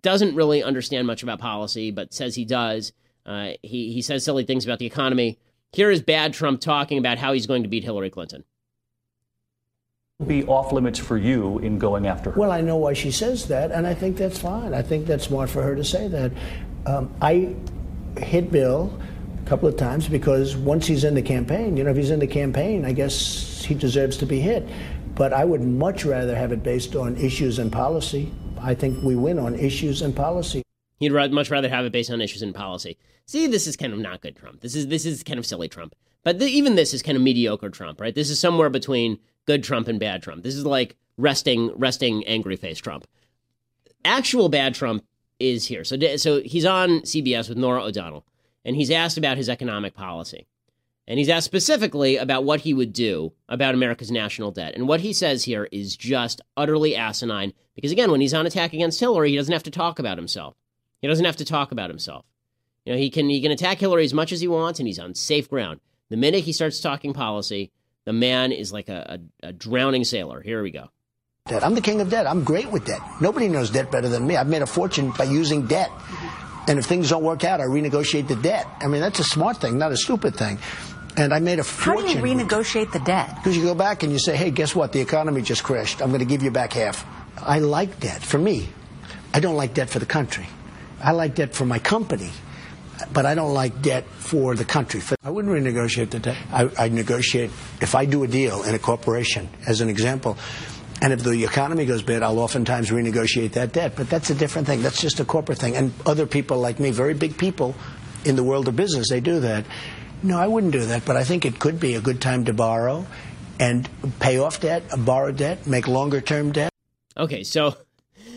doesn't really understand much about policy, but says he does. Uh, he he says silly things about the economy. Here is bad Trump talking about how he's going to beat Hillary Clinton. Be off limits for you in going after her. Well, I know why she says that, and I think that's fine. I think that's smart for her to say that. Um, I hit Bill a couple of times because once he's in the campaign, you know, if he's in the campaign, I guess he deserves to be hit. But I would much rather have it based on issues and policy. I think we win on issues and policy. He'd much rather have it based on issues and policy. See, this is kind of not good Trump. This is this is kind of silly Trump. But the, even this is kind of mediocre Trump, right? This is somewhere between good Trump and bad Trump. This is like resting resting angry face Trump. Actual bad Trump is here. So so he's on CBS with Norah O'Donnell, and he's asked about his economic policy. And he's asked specifically about what he would do about America's national debt. And what he says here is just utterly asinine because, again, when he's on attack against Hillary, he doesn't have to talk about himself. He doesn't have to talk about himself. You know, he can, he can attack Hillary as much as he wants, and he's on safe ground. The minute he starts talking policy, the man is like a, a, a drowning sailor. Here we go. Debt. I'm the king of debt. I'm great with debt. Nobody knows debt better than me. I've made a fortune by using debt. And if things don't work out, I renegotiate the debt. I mean, that's a smart thing, not a stupid thing. And I made a fortune. How do you renegotiate the debt? Because you go back and you say, hey, guess what? The economy just crashed. I'm going to give you back half. I like debt for me. I don't like debt for the country. I like debt for my company, but I don't like debt for the country. I wouldn't renegotiate the debt. I, I negotiate if I do a deal in a corporation, as an example. And if the economy goes bad, I'll oftentimes renegotiate that debt. But that's a different thing. That's just a corporate thing. And other people like me, very big people in the world of business, they do that. No, I wouldn't do that, but I think it could be a good time to borrow and pay off debt, uh, borrow debt, make longer term debt. Okay, so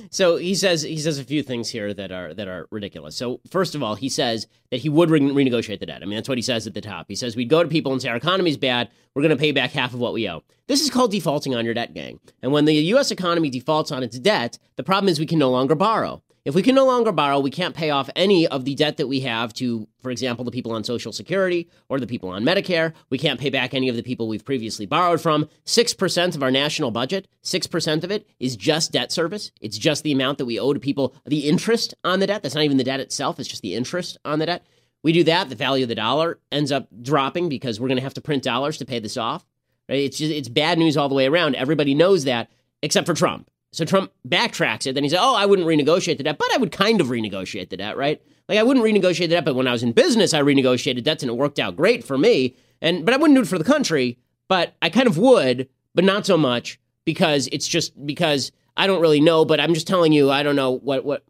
so he says he says a few things here that are that are ridiculous. So first of all, he says that he would re- renegotiate the debt. I mean, that's what he says at the top. He says we'd go to people and say our economy's bad. We're going to pay back half of what we owe. This is called defaulting on your debt, gang. And when the U.S. economy defaults on its debt, the problem is we can no longer borrow. If we can no longer borrow, we can't pay off any of the debt that we have to, for example, the people on Social Security or the people on Medicare. We can't pay back any of the people we've previously borrowed from. 6% of our national budget, 6% of it is just debt service. It's just the amount that we owe to people, the interest on the debt. That's not even the debt itself, it's just the interest on the debt. We do that, the value of the dollar ends up dropping because we're going to have to print dollars to pay this off. Right? It's just, it's bad news all the way around. Everybody knows that except for Trump. So Trump backtracks it. Then he said, "Oh, I wouldn't renegotiate the debt, but I would kind of renegotiate the debt, right? Like I wouldn't renegotiate the debt, but when I was in business, I renegotiated debts and it worked out great for me. And but I wouldn't do it for the country, but I kind of would, but not so much because it's just because I don't really know. But I'm just telling you, I don't know what what."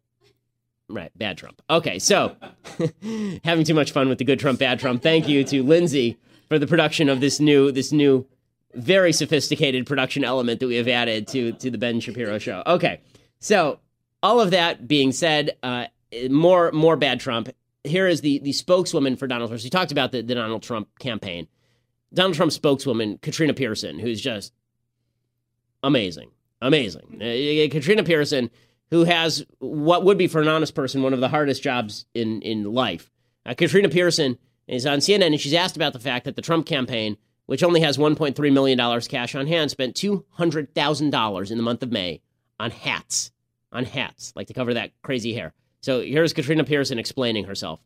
Right, bad Trump. Okay, so *laughs* having too much fun with the good Trump, bad Trump. Thank you to Lindsay for the production of this new this new very sophisticated production element that we have added to to the Ben Shapiro show. Okay, so all of that being said, uh, more more bad Trump. Here is the the spokeswoman for Donald Trump. She talked about the, the Donald Trump campaign. Donald Trump spokeswoman Katrina Pearson, who's just amazing, amazing. Uh, Katrina Pearson, who has what would be for an honest person one of the hardest jobs in in life. Uh, Katrina Pearson is on CNN, and she's asked about the fact that the Trump campaign which only has $1.3 million cash on hand, spent $200,000 in the month of May on hats. On hats, like to cover that crazy hair. So here's Katrina Pearson explaining herself.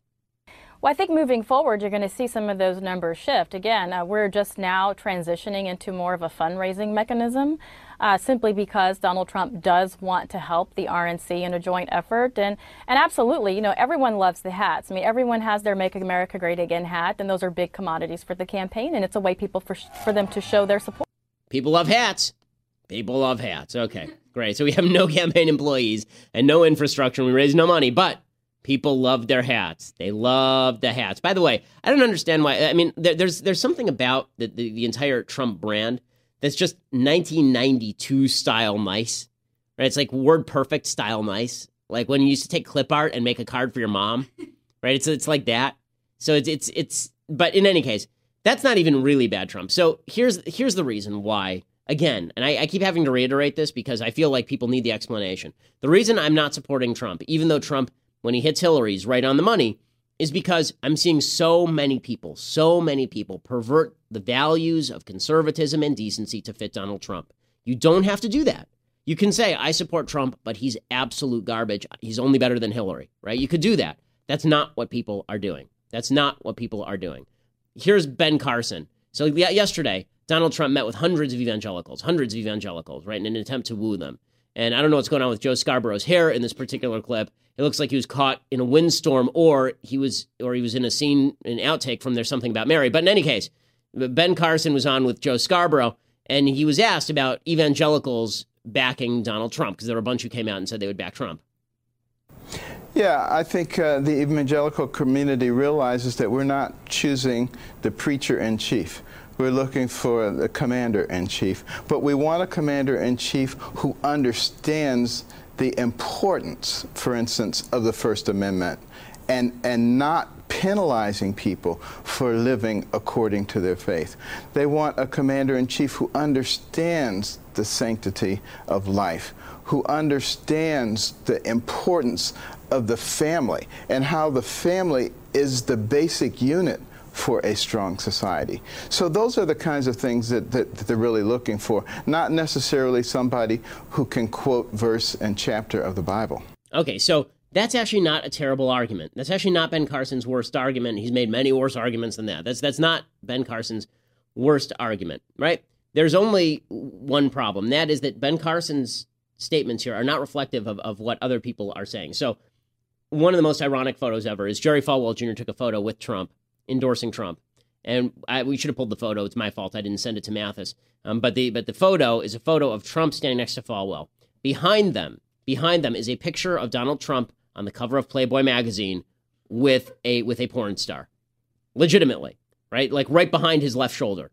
Well, I think moving forward, you're going to see some of those numbers shift. Again, uh, we're just now transitioning into more of a fundraising mechanism uh, simply because Donald Trump does want to help the RNC in a joint effort. And, and absolutely, you know, everyone loves the hats. I mean, everyone has their Make America Great Again hat, and those are big commodities for the campaign, and it's a way people for, for them to show their support. People love hats. People love hats. Okay, *laughs* great. So we have no campaign employees and no infrastructure, and we raise no money, but People love their hats. They love the hats. By the way, I don't understand why. I mean, there, there's there's something about the, the, the entire Trump brand that's just 1992 style mice, Right? It's like word perfect style mice, Like when you used to take clip art and make a card for your mom. *laughs* Right? It's it's like that. So it's it's it's. But in any case, that's not even really bad Trump. So here's here's the reason why again, and I, I, keep having to reiterate this because I feel like people need the explanation. The reason I'm not supporting Trump, even though Trump when he hits Hillary's right on the money is because I'm seeing so many people, so many people pervert the values of conservatism and decency to fit Donald Trump. You don't have to do that. You can say, I support Trump, but he's absolute garbage. He's only better than Hillary, right? You could do that. That's not what people are doing. That's not what people are doing. Here's Ben Carson. So yesterday, Donald Trump met with hundreds of evangelicals, hundreds of evangelicals, right, in an attempt to woo them. And I don't know what's going on with Joe Scarborough's hair in this particular clip. It looks like he was caught in a windstorm, or he was, or he was in a scene, an outtake from "There's Something About Mary." But in any case, Ben Carson was on with Joe Scarborough, and he was asked about evangelicals backing Donald Trump because there were a bunch who came out and said they would back Trump. Yeah, I think uh, the evangelical community realizes that we're not choosing the preacher in chief. We're looking for the commander in chief. But we want a commander in chief who understands the importance, for instance, of the First Amendment and, and not penalizing people for living according to their faith. They want a commander in chief who understands the sanctity of life, who understands the importance of the family and how the family is the basic unit for a strong society. So those are the kinds of things that, that, that, they're really looking for, not necessarily somebody who can quote verse and chapter of the Bible. Okay, so that's actually not a terrible argument. That's actually not Ben Carson's worst argument. He's made many worse arguments than that. That's that's not Ben Carson's worst argument, right? There's only one problem. That is that Ben Carson's statements here are not reflective of, of what other people are saying. So one of the most ironic photos ever is Jerry Falwell Jr. took a photo with Trump endorsing Trump. And I, we should have pulled the photo. It's my fault. I didn't send it to Mathis. Um, but the but the photo is a photo of Trump standing next to Falwell. Behind them, behind them is a picture of Donald Trump on the cover of Playboy magazine with a with a porn star, legitimately, right? Like right behind his left shoulder.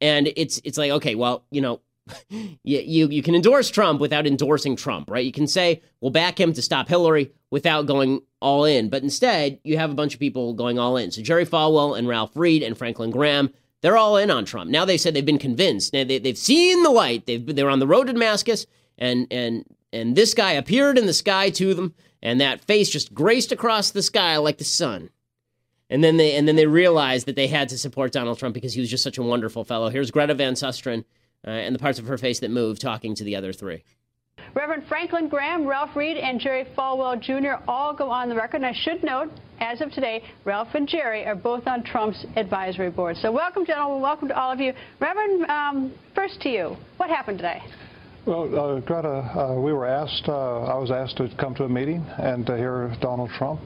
And it's it's like, okay, well, you know, *laughs* you, you you can endorse Trump without endorsing Trump, right? You can say we'll back him to stop Hillary without going all in, but instead you have a bunch of people going all in. So Jerry Falwell and Ralph Reed and Franklin Graham, they're all in on Trump. Now they said they've been convinced. They, they, they've seen the light. They've they're on the road to Damascus, and and and this guy appeared in the sky to them, and that face just graced across the sky like the sun. And then they and then they realized that they had to support Donald Trump because he was just such a wonderful fellow. Here's Greta Van Susteren uh, and the parts of her face that move talking to the other three. Reverend Franklin Graham, Ralph Reed, and Jerry Falwell Jr. all go on the record. And I should note, as of today, Ralph and Jerry are both on Trump's advisory board. So welcome, gentlemen. Welcome to all of you. Reverend, um, first to you. What happened today? Well, uh, Greta, uh, we were asked, uh, I was asked to come to a meeting and to hear Donald Trump.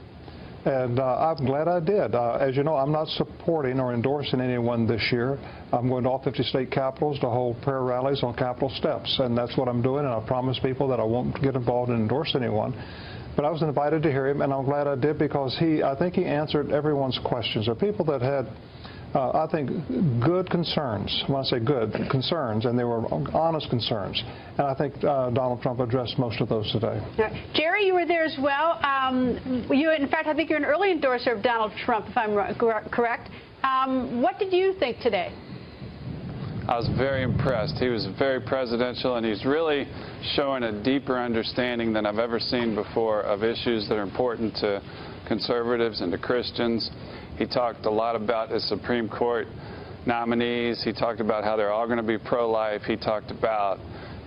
And uh, I'm glad I did. Uh, as you know, I'm not supporting or endorsing anyone this year. I'm going to all 50 state capitals to hold prayer rallies on Capitol steps, and that's what I'm doing. And I promise people that I won't get involved and endorse anyone. But I was invited to hear him, and I'm glad I did because he, I think he answered everyone's questions. There are people that had uh, I think, good concerns. When I say good, concerns, and they were honest concerns. And I think uh, Donald Trump addressed most of those today. Jerry, you were there as well. Um, you, in fact, I think you're an early endorser of Donald Trump, if I'm correct. Um, what did you think today? I was very impressed. He was very presidential, and he's really showing a deeper understanding than I've ever seen before of issues that are important to conservatives and to Christians. He talked a lot about his Supreme Court nominees. He talked about how they're all going to be pro-life. He talked about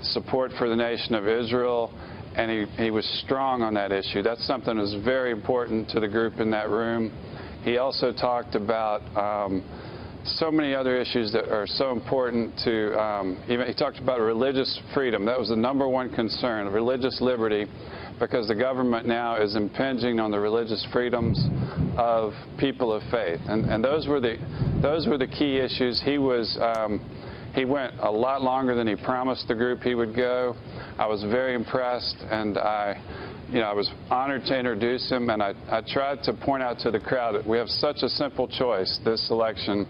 support for the nation of Israel, and he, he was strong on that issue. That's something that was very important to the group in that room. He also talked about um, so many other issues that are so important to, um, even, he talked about religious freedom. That was the number one concern, religious liberty because the government now is impinging on the religious freedoms of people of faith. And, and those, were the, those were the key issues. He was. Um, he went a lot longer than he promised the group he would go. I was very impressed, and I, you know, I was honored to introduce him. And I, I tried to point out to the crowd that we have such a simple choice this election.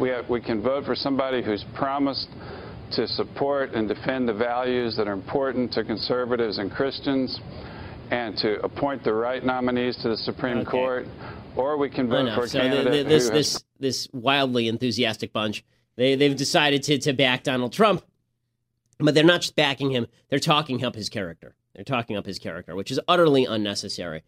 We have, we can vote for somebody who's promised to support and defend the values that are important to conservatives and Christians and to appoint the right nominees to the Supreme okay. Court, or we can vote for a so candidate. The, the, this, this, this wildly enthusiastic bunch, they, they've decided to, to back Donald Trump, but they're not just backing him, they're talking up his character. They're talking up his character, which is utterly unnecessary.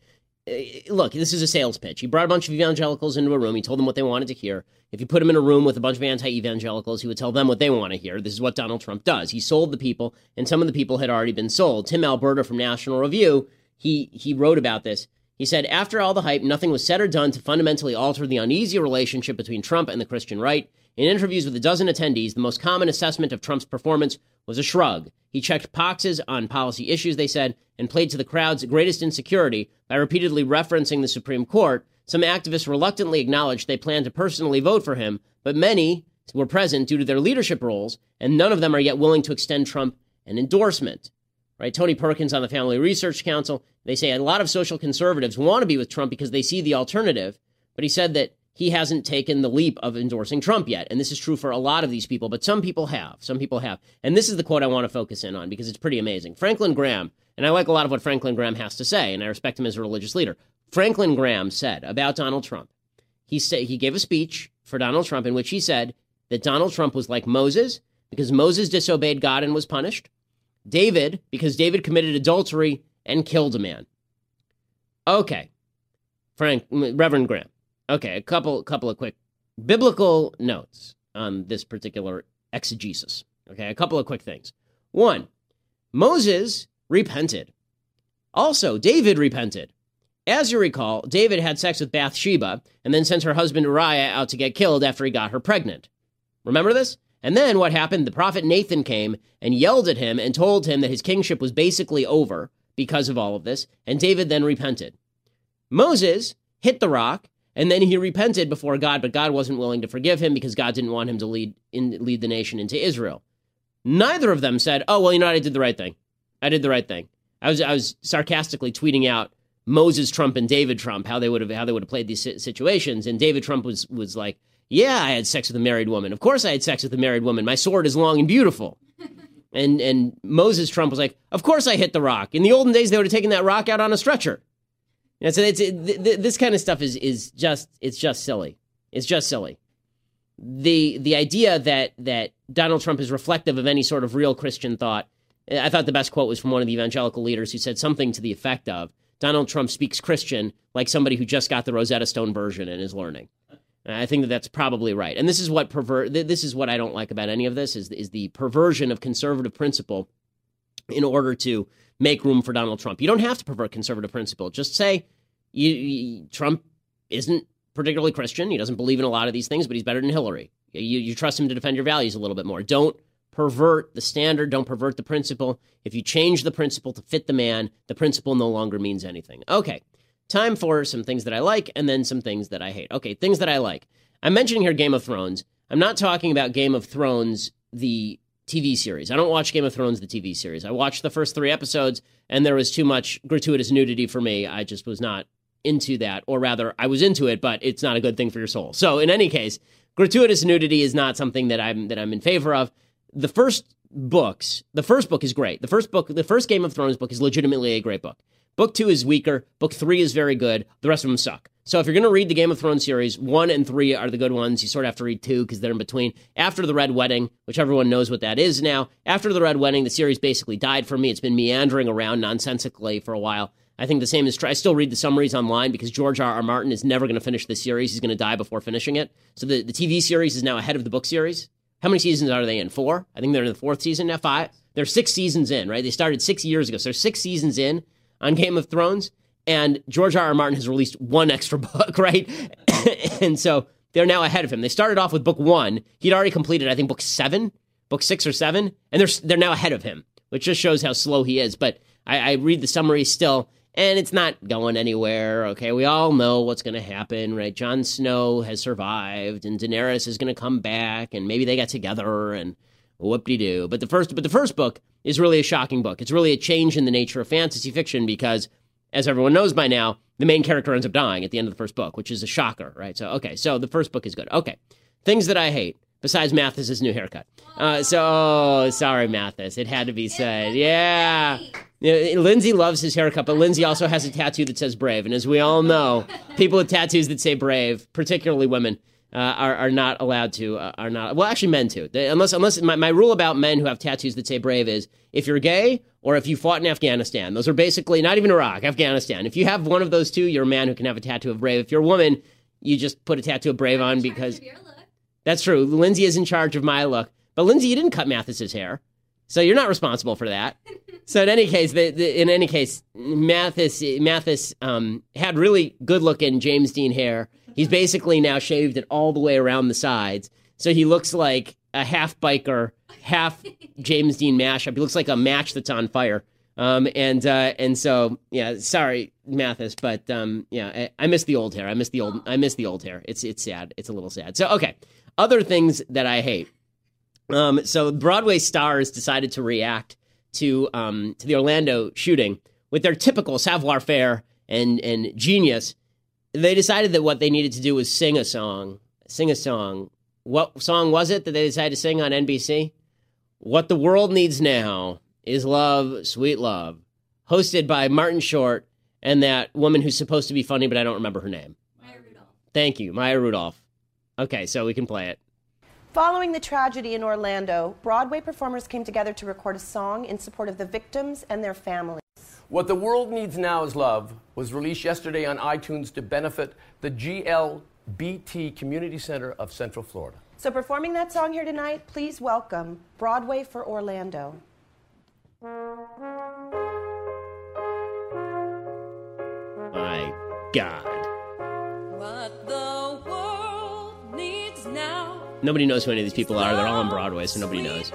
Eh, look, this is a sales pitch. He brought a bunch of evangelicals into a room. He told them what they wanted to hear. If you put him in a room with a bunch of anti evangelicals, he would tell them what they want to hear. This is what Donald Trump does. He sold the people, and some of the people had already been sold. Tim Alberta from National Review he he wrote about this. He said, after all the hype, nothing was said or done to fundamentally alter the uneasy relationship between Trump and the Christian right. In interviews with a dozen attendees, the most common assessment of Trump's performance was a shrug. He checked boxes on policy issues, they said, and played to the crowd's greatest insecurity by repeatedly referencing the Supreme Court. Some activists reluctantly acknowledged they planned to personally vote for him, but many were present due to their leadership roles, and none of them are yet willing to extend Trump an endorsement right? Tony Perkins on the Family Research Council, they say a lot of social conservatives want to be with Trump because they see the alternative, but he said that he hasn't taken the leap of endorsing Trump yet. And this is true for a lot of these people, but some people have. Some people have. And this is the quote I want to focus in on because it's pretty amazing. Franklin Graham, and I like a lot of what Franklin Graham has to say, and I respect him as a religious leader. Franklin Graham said about Donald Trump, he, said, he gave a speech for Donald Trump in which he said that Donald Trump was like Moses because Moses disobeyed God and was punished. David, because David committed adultery and killed a man. Okay. Frank, Reverend Graham. Okay, a couple couple of quick biblical notes on this particular exegesis. Okay, a couple of quick things. One, Moses repented. Also, David repented. As you recall, David had sex with Bathsheba and then sent her husband Uriah out to get killed after he got her pregnant. Remember this? And then what happened? The prophet Nathan came and yelled at him and told him that his kingship was basically over because of all of this, and David then repented. Moses hit the rock, and then he repented before God, but God wasn't willing to forgive him because God didn't want him to lead in, lead the nation into Israel. Neither of them said, "Oh well, you know? I did the right thing. I did the right thing." I was I was sarcastically tweeting out Moses Trump and David Trump how they would have how they would have played these situations, and David Trump was was like, Yeah, I had sex with a married woman. Of course, I had sex with a married woman. My sword is long and beautiful. *laughs* And and Moses Trump was like, "Of course I hit the rock." In the olden days, they would have taken that rock out on a stretcher. And so it's it, th- this kind of stuff is is just it's just silly. It's just silly. The the idea that that Donald Trump is reflective of any sort of real Christian thought. I thought the best quote was from one of the evangelical leaders who said something to the effect of Donald Trump speaks Christian like somebody who just got the Rosetta Stone version and is learning. I think that that's probably right. And this is what perver- this is what I don't like about any of this is is the perversion of conservative principle in order to make room for Donald Trump. You don't have to pervert conservative principle. Just say you, you, Trump isn't particularly Christian. He doesn't believe in a lot of these things, but he's better than Hillary. You, you trust him to defend your values a little bit more. Don't pervert the standard. Don't pervert the principle. If you change the principle to fit the man, the principle no longer means anything. Okay time for some things that I like and then some things that I hate. Okay, things that I like. I'm mentioning here Game of Thrones. I'm not talking about Game of Thrones, the TV series. I don't watch Game of Thrones, the TV series. I watched the first three episodes, and there was too much gratuitous nudity for me. I just was not into that, or rather, I was into it, but it's not a good thing for your soul. So, in any case, gratuitous nudity is not something that I'm that I'm in favor of. The first books, the first book is great. The first book, the first Game of Thrones book is legitimately a great book. Book two is weaker. Book three is very good. The rest of them suck. So if you're going to read the Game of Thrones series, one and three are the good ones. You sort of have to read two because they're in between. After the Red Wedding, which everyone knows what that is now, after the Red Wedding, the series basically died for me. It's been meandering around nonsensically for a while. I think the same is true. I still read the summaries online because George R. R. Martin is never going to finish the series. He's going to die before finishing it. So the, the TV series is now ahead of the book series. How many seasons are they in? Four? I think they're in the fourth season now. Five? They're six seasons in, right? They started six years ago. So they're six seasons in on Game of Thrones and George R. R. Martin has released one extra *laughs* book, right? *coughs* and so they're now ahead of him. They started off with book one. He'd already completed, I think, book seven, book six or seven, and they're they're now ahead of him, which just shows how slow he is. But I, I read the summary still, and it's not going anywhere. Okay, we all know what's going to happen, right? Jon Snow has survived, and Daenerys is going to come back, and maybe they got together, and whoop de doo. But the first, but the first book is really a shocking book. It's really a change in the nature of fantasy fiction because as everyone knows by now, the main character ends up dying at the end of the first book, which is a shocker, right? So, okay, so the first book is good. Okay, things that I hate besides Mathis's new haircut. Uh, so, oh, sorry, Mathis, it had to be said. Yeah. Lindsay loves his haircut, but Lindsay also has a tattoo that says brave. And as we all know, people with tattoos that say brave, particularly women, uh, are, are not allowed to, uh, are not, well, actually, men too. They, unless, unless my, my rule about men who have tattoos that say brave is if you're gay or if you fought in Afghanistan, those are basically not even Iraq, Afghanistan. If you have one of those two, you're a man who can have a tattoo of brave. If you're a woman, you just put a tattoo of brave on because that's true. Lindsay is in charge of my look, but Lindsay, you didn't cut Mathis's hair. So you're not responsible for that. *laughs* so in any case, the, the, in any case, Mathis Mathis um, had really good looking James Dean hair. He's basically now shaved it all the way around the sides, so he looks like a half biker, half *laughs* James Dean mashup. He looks like a match that's on fire. Um, and uh, and so yeah, sorry Mathis, but um, yeah, I, I miss the old hair. I miss the old. I miss the old hair. It's it's sad. It's a little sad. So okay, other things that I hate. Um, so Broadway stars decided to react to um, to the Orlando shooting with their typical savoir faire and and genius. They decided that what they needed to do was sing a song, sing a song. What song was it that they decided to sing on NBC? What the world needs now is love, sweet love, hosted by Martin Short and that woman who's supposed to be funny, but I don't remember her name. Maya Rudolph. Thank you, Maya Rudolph. Okay, so we can play it. Following the tragedy in Orlando, Broadway performers came together to record a song in support of the victims and their families. What the World Needs Now is Love was released yesterday on iTunes to benefit the GLBT Community Center of Central Florida. So, performing that song here tonight, please welcome Broadway for Orlando. My God. What the world needs now. Nobody knows who any of these people are. They're all on Broadway, so nobody knows.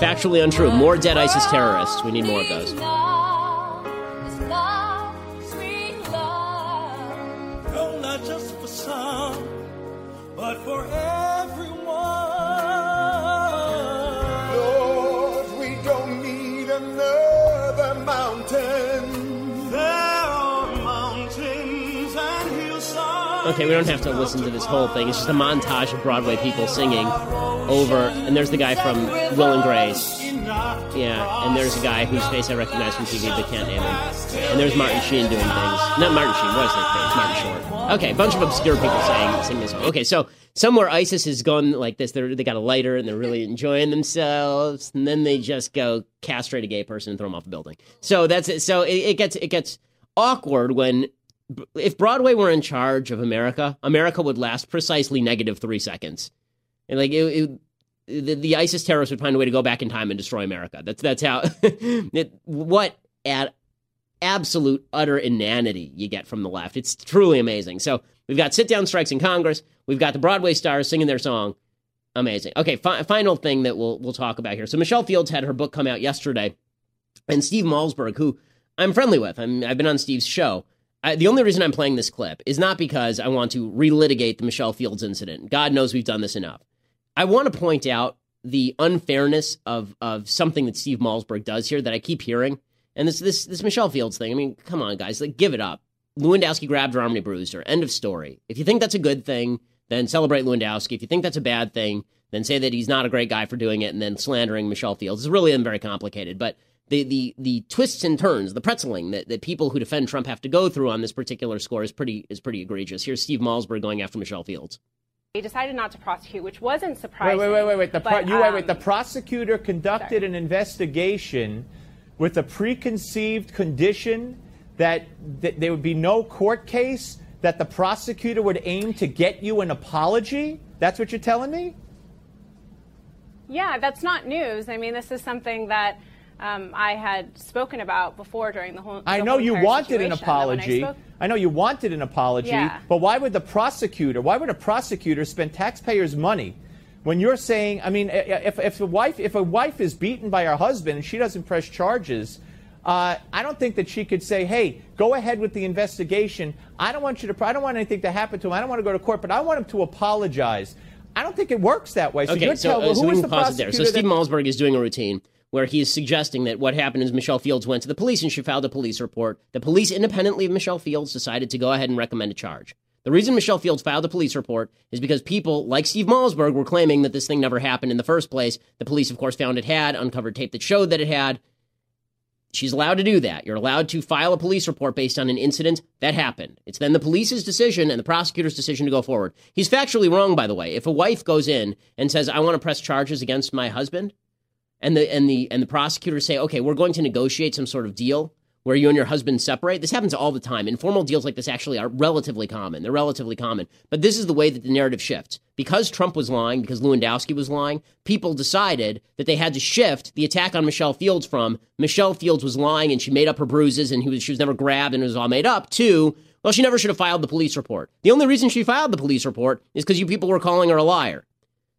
Factually untrue. More dead ISIS terrorists. We need more of those. Love, love. No, not just for some, but for everyone. Okay, we don't have to listen to this whole thing. It's just a montage of Broadway people singing over. And there's the guy from Will and Grace. Yeah, and there's a guy whose face I recognize from TV but can't name him. And there's Martin Sheen doing things. Not Martin Sheen, what is his face? Martin Short. Okay, a bunch of obscure people saying this. Okay, so somewhere ISIS has gone like this. They're, they got a lighter and they're really enjoying themselves, and then they just go castrate a gay person and throw them off a building. So that's it. So it, it gets it gets awkward when if Broadway were in charge of America, America would last precisely negative three seconds. And like it, it the, the ISIS terrorists would find a way to go back in time and destroy America. That's that's how. *laughs* it, what at absolute utter inanity you get from the left. It's truly amazing. So we've got sit down strikes in Congress. We've got the Broadway stars singing their song. Amazing. Okay, fi- final thing that we'll we'll talk about here. So Michelle Fields had her book come out yesterday, and Steve Malzberg, who I'm friendly with, I'm, I've been on Steve's show. I, the only reason I'm playing this clip is not because I want to relitigate the Michelle Fields incident. God knows we've done this enough. I want to point out the unfairness of of something that Steve Malzberg does here that I keep hearing. And this this this Michelle Fields thing. I mean, come on, guys, like give it up. Lewandowski grabbed her arm and he bruised her. End of story. If you think that's a good thing, then celebrate Lewandowski. If you think that's a bad thing, then say that he's not a great guy for doing it, and then slandering Michelle Fields. It's really um, very complicated. But the the the twists and turns, the pretzeling that, that people who defend Trump have to go through on this particular score is pretty is pretty egregious. Here's Steve Malzberg going after Michelle Fields. They decided not to prosecute, which wasn't surprising. Wait, wait, wait, wait, wait. The pro- but, you wait, um, wait. The prosecutor conducted sorry. an investigation with a preconceived condition that, that there would be no court case. That the prosecutor would aim to get you an apology. That's what you're telling me. Yeah, that's not news. I mean, this is something that um, I had spoken about before during the whole. I know whole you wanted an situation. I apology. spoke- I know you wanted an apology, Yeah. but why would the prosecutor, why would a prosecutor spend taxpayers' money when you're saying, I mean, if, if a wife if a wife is beaten by her husband and she doesn't press charges, uh, I don't think that she could say, "Hey, go ahead with the investigation. I don't want you to. I don't want anything to happen to him. I don't want to go to court, but I want him to apologize." I don't think it works that way. So okay, you're so, telling uh, well, so who we is the pause it there. prosecutor? So Steve that- Malzberg is doing a routine where he is suggesting that what happened is Michelle Fields went to the police and she filed a police report. The police, independently of Michelle Fields, decided to go ahead and recommend a charge. The reason Michelle Fields filed a police report is because people like Steve Malzberg were claiming that this thing never happened in the first place. The police, of course, found it had, uncovered tape that showed that it had. She's allowed to do that. You're allowed to file a police report based on an incident that happened. It's then the police's decision and the prosecutor's decision to go forward. He's factually wrong, by the way. If a wife goes in and says, "I want to press charges against my husband," and the and the and the prosecutors say, "Okay, we're going to negotiate some sort of deal where you and your husband separate." This happens all the time. Informal deals like this actually are relatively common. They're relatively common. But this is the way that the narrative shifts. Because Trump was lying, because Lewandowski was lying, people decided that they had to shift the attack on Michelle Fields from Michelle Fields was lying and she made up her bruises and was, she was never grabbed and it was all made up to well, she never should have filed the police report. The only reason she filed the police report is because you people were calling her a liar.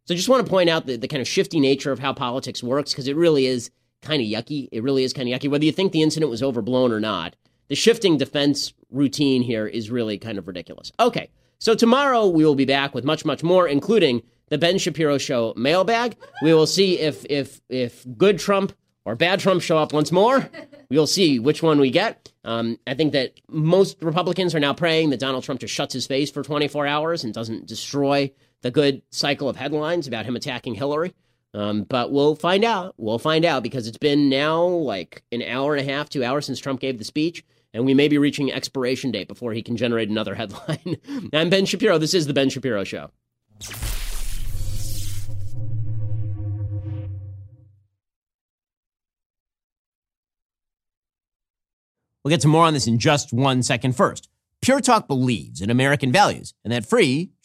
So I just want to point out the, the kind of shifty nature of how politics works because it really is kind of yucky. It really is kind of yucky. Whether you think the incident was overblown or not, the shifting defense routine here is really kind of ridiculous. Okay, so tomorrow we will be back with much, much more, including the Ben Shapiro Show mailbag. We will see if if if good Trump or bad Trump show up once more. We'll see which one we get. Um, I think that most Republicans are now praying that Donald Trump just shuts his face for 24 hours and doesn't destroy the good cycle of headlines about him attacking Hillary. Um, but we'll find out. We'll find out because it's been now like an hour and a half, two hours since Trump gave the speech, and we may be reaching expiration date before he can generate another *laughs* headline. I'm Ben Shapiro. This is the Ben Shapiro Show. We'll get to more on this in just one second. First, Pure Talk believes in American values, and that free